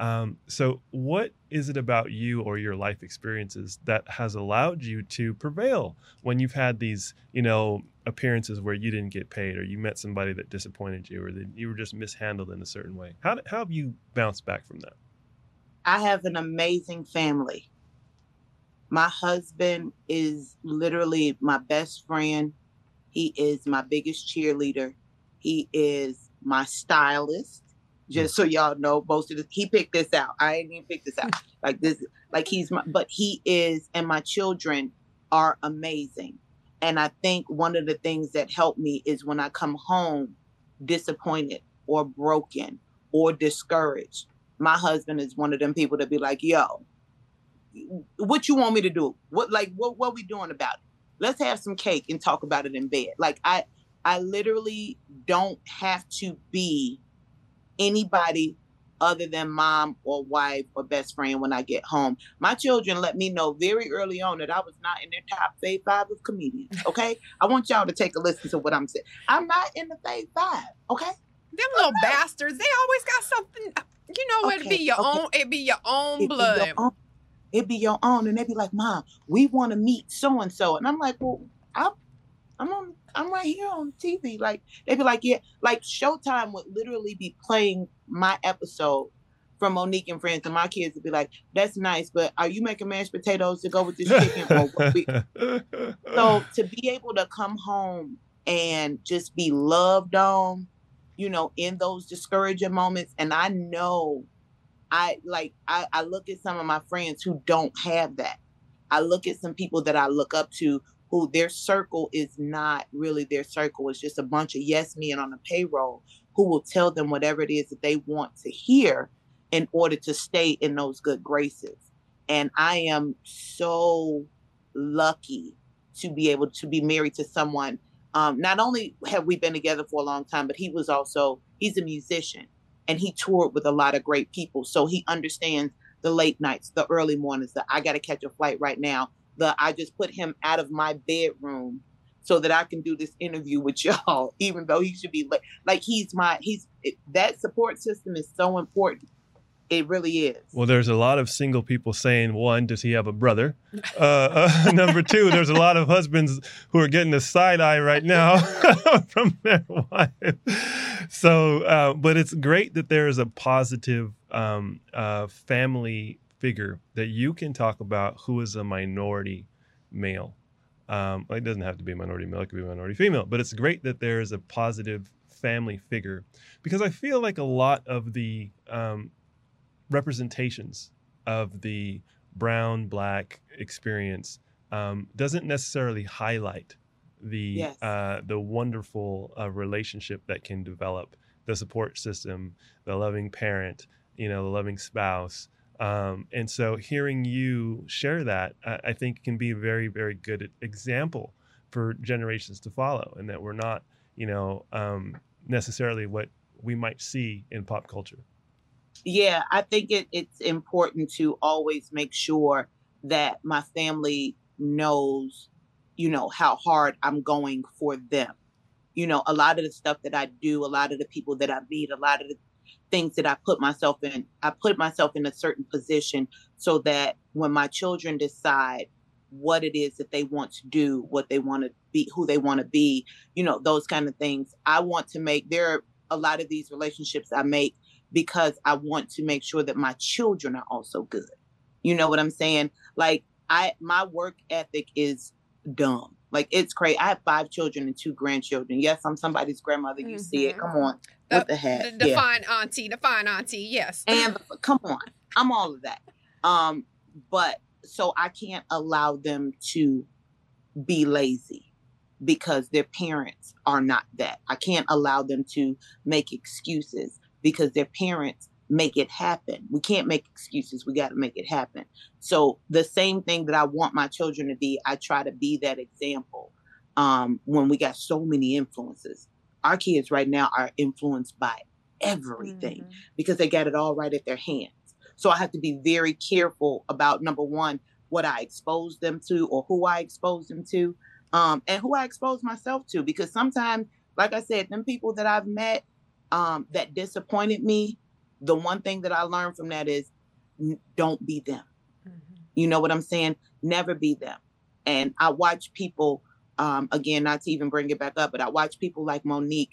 Um, so, what is it about you or your life experiences that has allowed you to prevail when you've had these, you know, appearances where you didn't get paid, or you met somebody that disappointed you, or that you were just mishandled in a certain way? How, how have you bounced back from that? I have an amazing family. My husband is literally my best friend. He is my biggest cheerleader. He is my stylist. Just mm. so y'all know, most of this he picked this out. I ain't even pick this out. Like this, like he's my but he is, and my children are amazing. And I think one of the things that helped me is when I come home disappointed or broken or discouraged my husband is one of them people that be like, yo, what you want me to do? What like what what we doing about it? Let's have some cake and talk about it in bed. Like I I literally don't have to be anybody other than mom or wife or best friend when I get home. My children let me know very early on that I was not in their top fave five of comedians. Okay. I want y'all to take a listen to what I'm saying. I'm not in the fave five. Okay. Them little bastards, they always got something. You know, it'd be your okay. own. It'd be your own It'd be blood. your own- It'd be your own, and they'd be like, "Mom, we want to meet so and so," and I'm like, "Well, I'm, I'm on, I'm right here on TV." Like they'd be like, "Yeah," like Showtime would literally be playing my episode from Mo'Nique and Friends, and my kids would be like, "That's nice, but are you making mashed potatoes to go with this chicken?" or what we, so to be able to come home and just be loved on you know in those discouraging moments and i know i like I, I look at some of my friends who don't have that i look at some people that i look up to who their circle is not really their circle it's just a bunch of yes men on the payroll who will tell them whatever it is that they want to hear in order to stay in those good graces and i am so lucky to be able to be married to someone um, not only have we been together for a long time, but he was also he's a musician and he toured with a lot of great people. So he understands the late nights, the early mornings, the I gotta catch a flight right now. The I just put him out of my bedroom so that I can do this interview with y'all, even though he should be like, like he's my he's that support system is so important. It really is. Well, there's a lot of single people saying, one, does he have a brother? Uh, uh, number two, there's a lot of husbands who are getting a side eye right now from their wife. So, uh, but it's great that there is a positive um, uh, family figure that you can talk about who is a minority male. Um, it doesn't have to be a minority male, it could be a minority female, but it's great that there is a positive family figure because I feel like a lot of the um, representations of the brown black experience um, doesn't necessarily highlight the Yes. uh, the wonderful uh, relationship that can develop, the support system, the loving parent, you know, the loving spouse. Um, and so, hearing you share that, I, I think, can be a very, very good example for generations to follow, and that we're not, you know, um, necessarily what we might see in pop culture. Yeah, I think it, it's important to always make sure that my family knows, you know, how hard I'm going for them. You know, a lot of the stuff that I do, a lot of the people that I meet, a lot of the things that I put myself in, I put myself in a certain position so that when my children decide what it is that they want to do, what they want to be, who they want to be, you know, those kind of things, I want to make, there are a lot of these relationships I make because I want to make sure that my children are also good. You know what I'm saying? Like I my work ethic is dumb. Like it's crazy. I have five children and two grandchildren. Yes, I'm somebody's grandmother. You see it. Come mm-hmm. on. Uh, What the heck? The, the Yeah. fine auntie, the fine auntie, yes. And come on. I'm all of that. Um, but so I can't allow them to be lazy because their parents are not that. I can't allow them to make excuses because their parents make it happen. We can't make excuses. We got to make it happen. So the same thing that I want my children to be, I try to be that example. Um, when we got so many influences, our kids right now are influenced by everything Mhm. because they got it all right at their hands. So I have to be very careful about number one, what I expose them to or who I expose them to, um, and who I expose myself to. Because sometimes, like I said, them people that I've met um, that disappointed me, the one thing that I learned from that is n- don't be them. Mhm. You know what I'm saying? Never be them. And I watch people, um, again, not to even bring it back up, but I watch people like Mo'Nique,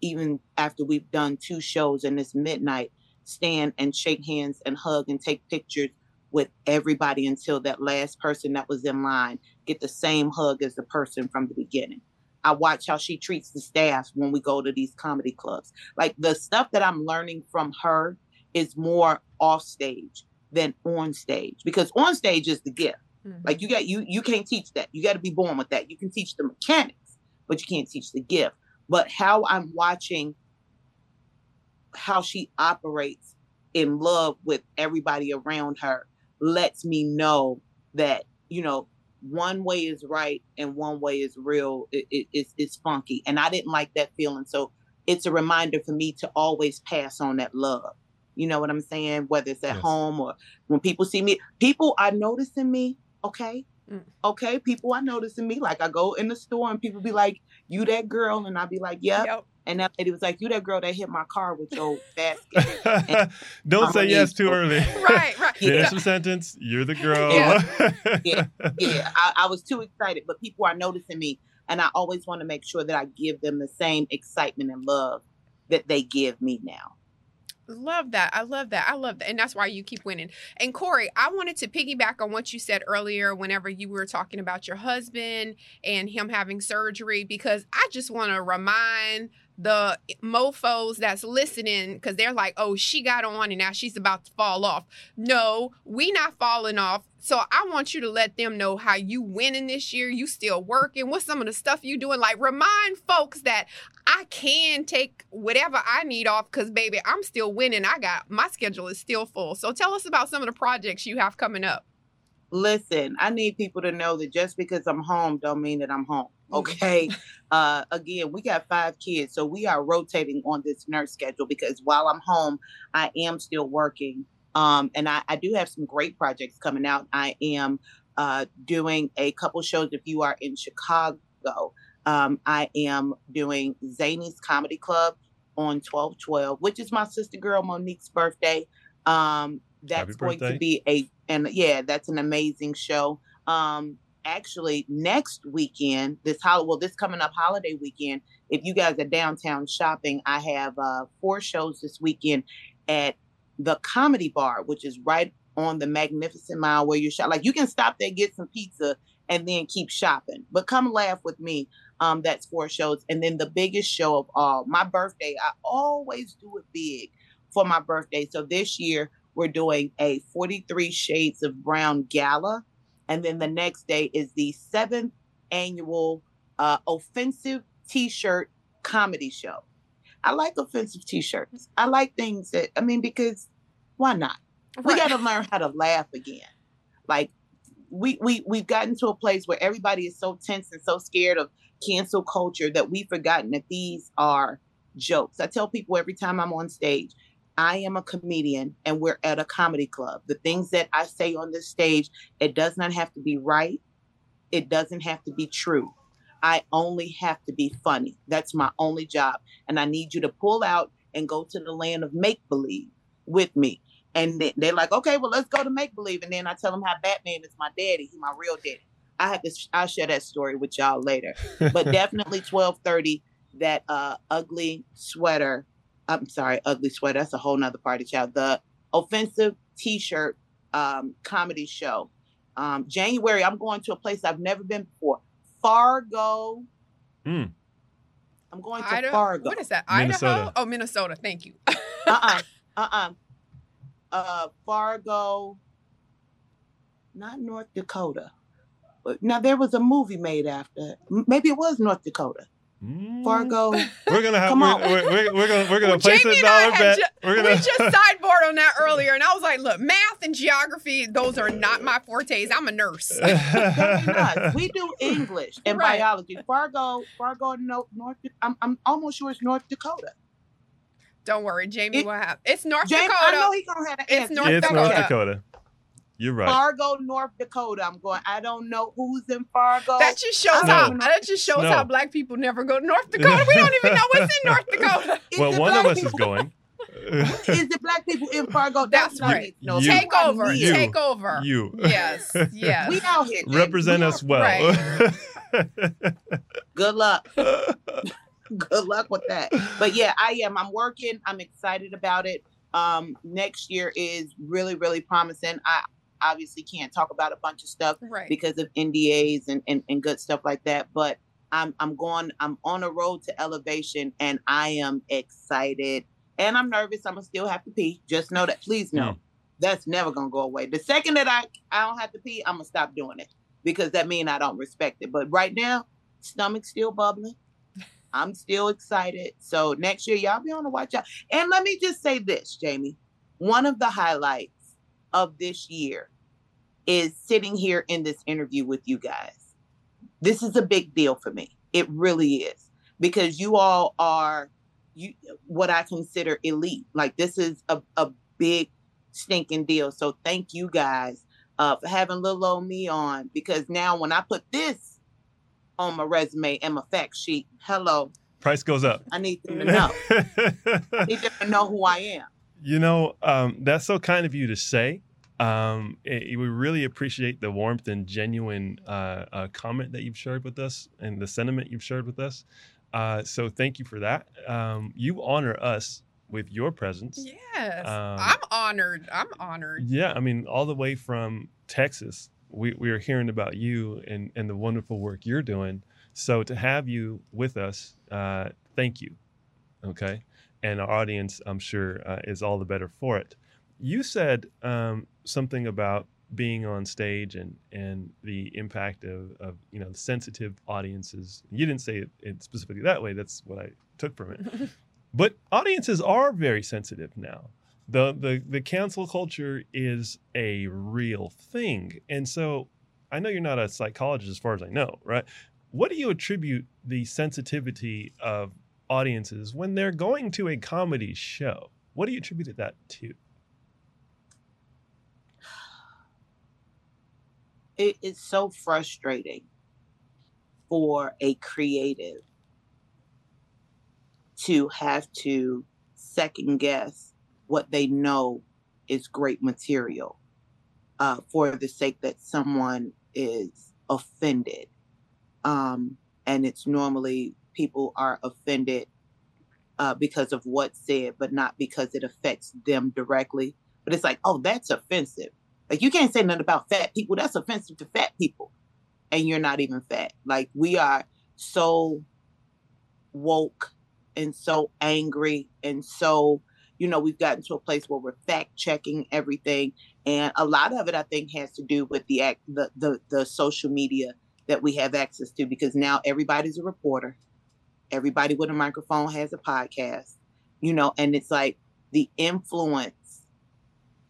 even after we've done two shows and it's midnight, stand and shake hands and hug and take pictures with everybody until that last person that was in line get the same hug as the person from the beginning. I watch how she treats the staff when we go to these comedy clubs. Like the stuff that I'm learning from her is more off stage than on stage because on stage is the gift. Mhm. Like you got you you can't teach that. You got to be born with that. You can teach the mechanics, but you can't teach the gift. But how I'm watching how she operates in love with everybody around her lets me know that you know one way is right and one way is real. It, it, it's it's funky, and I didn't like that feeling. So it's a reminder for me to always pass on that love. You know what I'm saying? Whether it's at Yes. home or when people see me, people are noticing me. Okay. Mm. Okay. People are noticing me. Like I go in the store and people be like, You that girl? And I'll be like, Yep. Yep. And that lady was like, You that girl that hit my car with your basket. Don't say yes too early. Right, right. Finish the sentence. You're the girl. Yeah. Yeah. yeah, I, I was too excited, but people are noticing me, and I always want to make sure that I give them the same excitement and love that they give me now. Love that. I love that. I love that. And that's why you keep winning. And Correy, I wanted to piggyback on what you said earlier whenever you were talking about your husband and him having surgery, because I just want to remind the mofos that's listening because they're like, oh, she got on and now she's about to fall off. No, we not falling off. So I want you to let them know how you winning this year. You still working. What's some of the stuff you doing? Like remind folks that I can take whatever I need off because baby, I'm still winning. I got my schedule is still full. So tell us about some of the projects you have coming up. Listen, I need people to know that just because I'm home don't mean that I'm home. Okay. uh, again, we got five kids, so we are rotating on this nurse schedule because while I'm home, I am still working. Um, and I, I do have some great projects coming out. I am uh, doing a couple shows if you are in Chicago. Um, I am doing Zanies Comedy Club on 1212, which is my sister girl Mo'Nique's birthday. Um, that's going to be a and yeah, that's an amazing show. Um, actually, next weekend, this hol- well, this coming up holiday weekend, if you guys are downtown shopping, I have uh, four shows this weekend at the Comedy Bar, which is right on the Magnificent Mile where you shop. Like you can stop there, get some pizza, and then keep shopping. But come laugh with me. Um, that's four shows, and then the biggest show of all, my birthday. I always do it big for my birthday. So this year we're doing a 43 Shades of Brown gala, and then the next day is the seventh annual uh, offensive T-shirt comedy show. I like offensive T-shirts. I like things that I mean because why not? We got to learn how to laugh again. Like we we we've gotten to a place where everybody is so tense and so scared of cancel culture that we've forgotten that these are jokes. I tell people every time I'm on stage, I am a comedian and we're at a comedy club. The things that I say on this stage, it does not have to be right. It doesn't have to be true. I only have to be funny. That's my only job. And I need you to pull out and go to the land of make believe with me. And they're like, okay, well, let's go to make believe. And then I tell them how Batman is my daddy. He's my real daddy. I have to, I'll share that story with y'all later. But definitely 1230, that uh, ugly sweater. I'm sorry, ugly sweater. That's a whole nother party, child. The offensive t-shirt um, comedy show. Um, January, I'm going to a place I've never been before. Fargo. Mm. I'm going to Idaho? Fargo. What is that? Minnesota. Idaho? Oh, Minnesota. Thank you. uh-uh. Uh-uh. Uh Fargo. Not North Dakota. But now there was a movie made after. Maybe it was North Dakota. Mm. Fargo. We're gonna have Come we're, on. we're, we're, we're gonna we're gonna Well, place Jammy a dollar had bet. ju- we're gonna We just sideboard on that earlier, and I was like, "Look, math and geography; those are not my fortes. I'm a nurse." We do English and Right. biology. Fargo, Fargo, no, North. I'm, I'm almost sure it's North Dakota. Don't worry, Jammy. It- what happened? It's North Dakota. I know Dakota. he gonna have an It's. North it's Fact North check. Dakota. You're right. Fargo, North Dakota. I'm going. I don't know who's in Fargo. That just shows Snow. how that just shows Snow. how black people never go to North Dakota. We don't even know what's in North Dakota. Well, one of black us is going. Is the black people in Fargo? That's what I right. need to know. You. Take over. You. Take over. you. Yes. Yes. We out here. Represent us out- well. Good luck. Good luck with that. But yeah, I am. I'm working. I'm excited about it. Um, next year is really, really promising. I obviously can't talk about a bunch of stuff right. because of NDAs and, and, and good stuff like that. But I'm I'm going I'm on a road to elevation and I am excited. And I'm nervous. I'm gonna still have to pee. Just know that. Please know. Mm. That's never gonna go away. The second that I, I don't have to pee, I'm gonna stop doing it. Because that means I don't respect it. But right now, stomach's still bubbling. I'm still excited. So next year, y'all be on the watch out. And let me just say this, Jammy. One of the highlights of this year is sitting here in this interview with you guys. This is a big deal for me. It really is. Because you all are you what I consider elite. Like this is a, a big stinking deal. So thank you guys uh, for having little old me on. Because now when I put this on my resume and my fact sheet, hello, Price goes up. I need them to know. I need them to know who I am. You know, um, that's so kind of you to say. Um, it- we really appreciate the warmth and genuine uh, uh, comment that you've shared with us and the sentiment you've shared with us. Uh, so thank you for that. Um, you honor us with your presence. Yes. Um, I'm honored. I'm honored. Yeah, I mean, all the way from Texas, we, we are hearing about you and, and the wonderful work you're doing. So to have you with us, uh, thank you. Okay. And our audience, I'm sure, uh, is all the better for it. You said um, something about being on stage and, and the impact of, of, you know, sensitive audiences. You didn't say it, it specifically that way. That's what I took from it. but audiences are very sensitive now the the the cancel culture is a real thing and so i know you're not a psychologist as far as i know right what do you attribute the sensitivity of audiences when they're going to a comedy show? What do you attribute that to? It is so frustrating for a creative to have to second guess what they know is great material uh, for the sake that someone is offended. Um, and it's normally people are offended uh, because of what's said, but not because it affects them directly. But it's like, oh, that's offensive. Like you can't say nothing about fat people. That's offensive to fat people. And you're not even fat. Like we are so woke and so angry and so, you know, we've gotten to a place where we're fact checking everything. And a lot of it I think has to do with the act the the, the social media that we have access to because now everybody's a reporter. Everybody with a microphone has a podcast, you know, and it's like the influence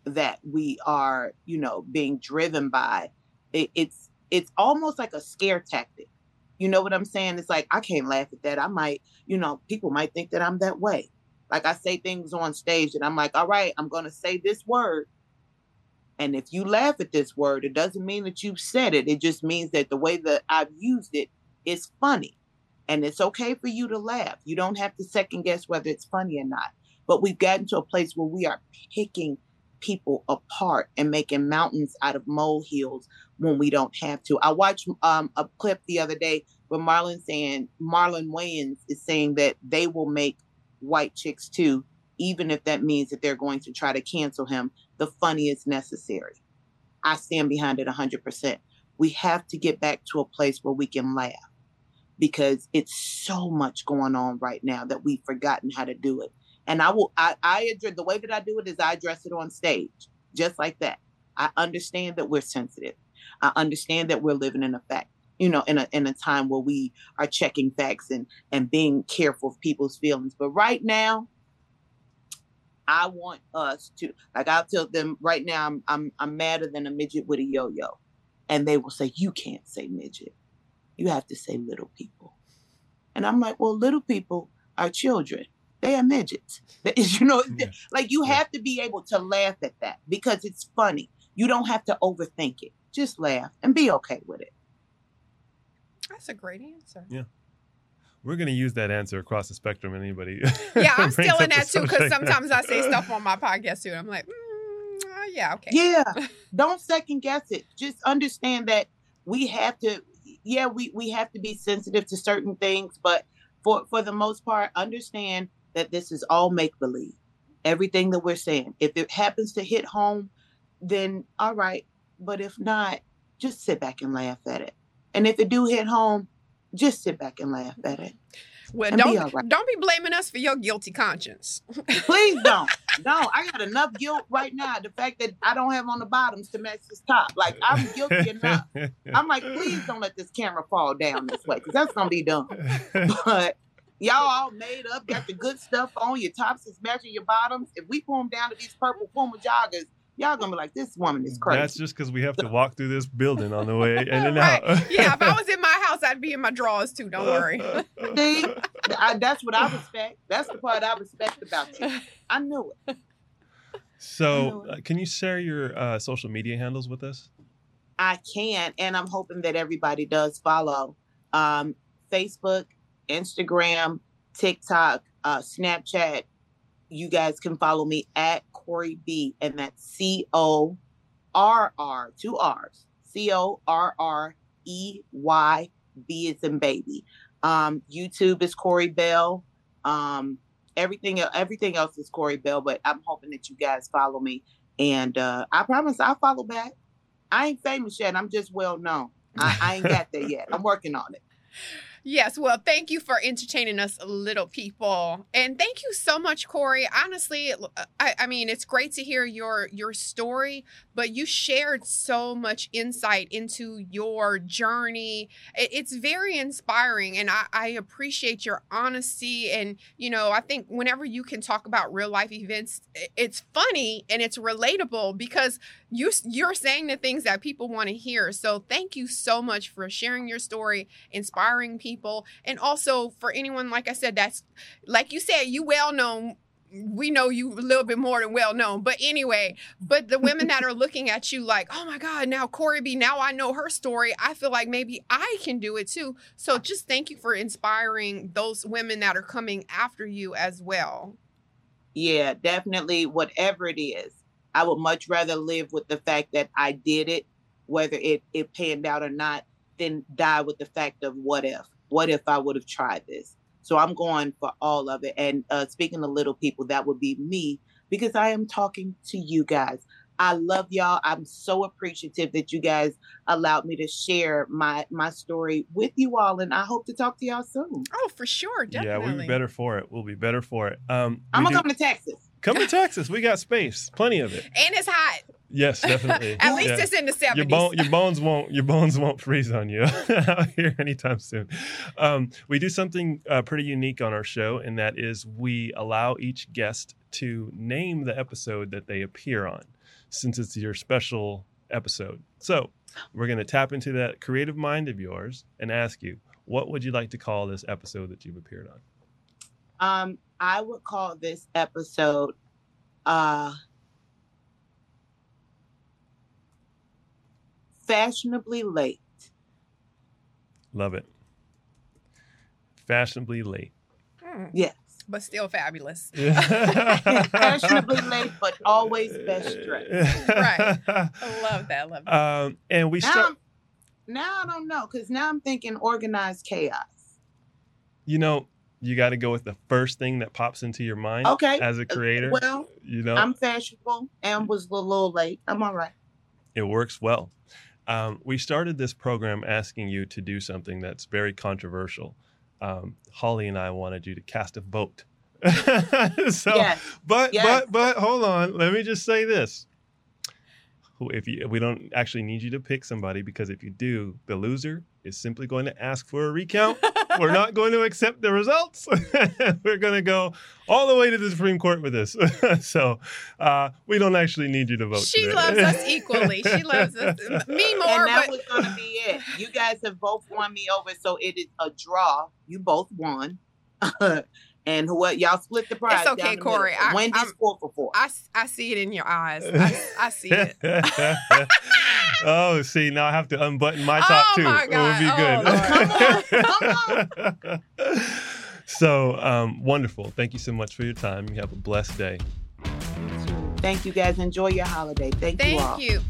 that we are, you know, being driven by. It, it's it's almost like a scare tactic. You know what I'm saying? It's like I can't laugh at that. I might, you know, people might think that I'm that way. Like I say things on stage and I'm like, all right, I'm gonna say this word. And if you laugh at this word, it doesn't mean that you've said it. It just means that the way that I've used it is funny. And it's okay for you to laugh. You don't have to second guess whether it's funny or not. But we've gotten to a place where we are picking people apart and making mountains out of molehills when we don't have to. I watched um, a clip the other day where Marlon saying Marlon Wayans is saying that they will make white chicks too, even if that means that they're going to try to cancel him. The funny is necessary. I stand behind it 100%. We have to get back to a place where we can laugh because it's so much going on right now that we've forgotten how to do it and I will I, I address the way that I do it is I address it on stage, just like that. I understand that we're sensitive. I understand that we're living in a fact, you know, in a in a time where we are checking facts and and being careful of people's feelings. But right now, I want us to like I'll tell them right now I'm I'm I'm madder than a midget with a yo-yo. And they will say, You can't say midget. You have to say little people. And I'm like, Well, little people are children they are midgets. You know, yeah. like you have to be able to laugh at that because it's funny. You don't have to overthink it. Just laugh and be okay with it. That's a great answer. Yeah. We're going to use that answer across the spectrum. Anybody? Yeah, I'm still in that too because sometimes I say stuff on my podcast too. I'm like, mm, uh, yeah, okay. Yeah, don't second guess it. Just understand that we have to. Yeah, we we have to be sensitive to certain things, but for for the most part, understand that this is all make believe. Everything that we're saying. If it happens to hit home, then all right. But if not, just sit back and laugh at it. And if it do hit home, just sit back and laugh at it. Well, don't be right. don't be blaming us for your guilty conscience. Please don't. No, I got enough guilt right now. The fact that I don't have on the bottoms to match this top, like I'm guilty enough. I'm like, please don't let this camera fall down this way because that's gonna be dumb. But Y'all all made up, got the good stuff on. Your tops is matching your bottoms. If we pull them down to these purple Puma joggers, y'all gonna be like, this woman is crazy. That's just because we have to walk through this building on the way in and right. out. yeah, if I was in my house, I'd be in my drawers too. Don't worry. See, I, that's what I respect. That's the part I respect about you. I knew it. So, uh, can you share your uh, social media handles with us? I can, and I'm hoping that everybody does follow. Um, Facebook Instagram, TikTok, uh, Snapchat. You guys can follow me at Correy B, and that's C O R R, two R's, C O R R E Y B is in baby. Um, YouTube is Correy Bell. Um, everything everything else is Correy Bell, but I'm hoping that you guys follow me, and uh, I promise I'll follow back. I ain't famous yet. I'm just well known. I, I ain't got there yet. I'm working on it. Yes, well, thank you for entertaining us, little people, and thank you so much, Correy. Honestly, uh, I, I, mean, it's great to hear your your story, but you shared so much insight into your journey. It, it's very inspiring, and I, I appreciate your honesty. And you know, I think whenever you can talk about real life events, it's funny and it's relatable because you you're saying the things that people want to hear. So, thank you so much for sharing your story, inspiring people people. And also for anyone like i said that's like you said you well known. We know you a little bit more than well known. But anyway but the women that are looking at you like oh my god now correy b now i know her story. I feel like maybe i can do it too. So just thank you for inspiring those women that are coming after you as well. Yeah definitely whatever it is. I would much rather live with the fact that i did it whether it it panned out or not than die with the fact of what if what if I would have tried this? So I'm going for all of it. And uh, speaking to little people, that would be me because I am talking to you guys. I love y'all. I'm so appreciative that you guys allowed me to share my my story with you all, and I hope to talk to y'all soon. Oh, for sure, definitely. Yeah, we'll be better for it. We'll be better for it. Um, I'm gonna do... come to Texas. Come to Texas. We got space, plenty of it, and it's hot. Yes, definitely. At least yeah. it's in the seventies. Your, bone, your, bones won't your bones won't freeze on you out here anytime soon. Um, we do something uh, pretty unique on our show, and that is we allow each guest to name the episode that they appear on, since it's your special episode. So we're going to tap into that creative mind of yours and ask you, what would you like to call this episode that you've appeared on? Um, I would call this episode. Uh, fashionably late. Love it. Fashionably late. Mm. Yes. But still fabulous. fashionably late, but always best dressed. right. I love that. Love that. Um, and we now, start. Now I don't know because now I'm thinking organized chaos. You know, you got to go with the first thing that pops into your mind. Okay. As a creator, well, you know, I'm fashionable and was a little late. I'm all right. It works well. Um, we started this program asking you to do something that's very controversial. Um, Holly and I wanted you to cast a vote. so, yes. but yes. but but hold on. Let me just say this: if you we don't actually need you to pick somebody because if you do, the loser is simply going to ask for a recount. We're not going to accept the results. We're going to go all the way to the Supreme Court with this. so uh, we don't actually need you to vote. She today. loves us equally. She loves us me more. And that but... was going to be it. You guys have both won me over, so it is a draw. You both won. And what y'all split the prize. It's okay, Correy. I, Wendy's I'm, four for four. I, I see it in your eyes. I, I see it. oh, see, now I have to unbutton my top oh too. My God. It would be good. Oh, come on, come on. so um, wonderful. Thank you so much for your time. You have a blessed day. Thank you guys. Enjoy your holiday. Thank, Thank you all. you.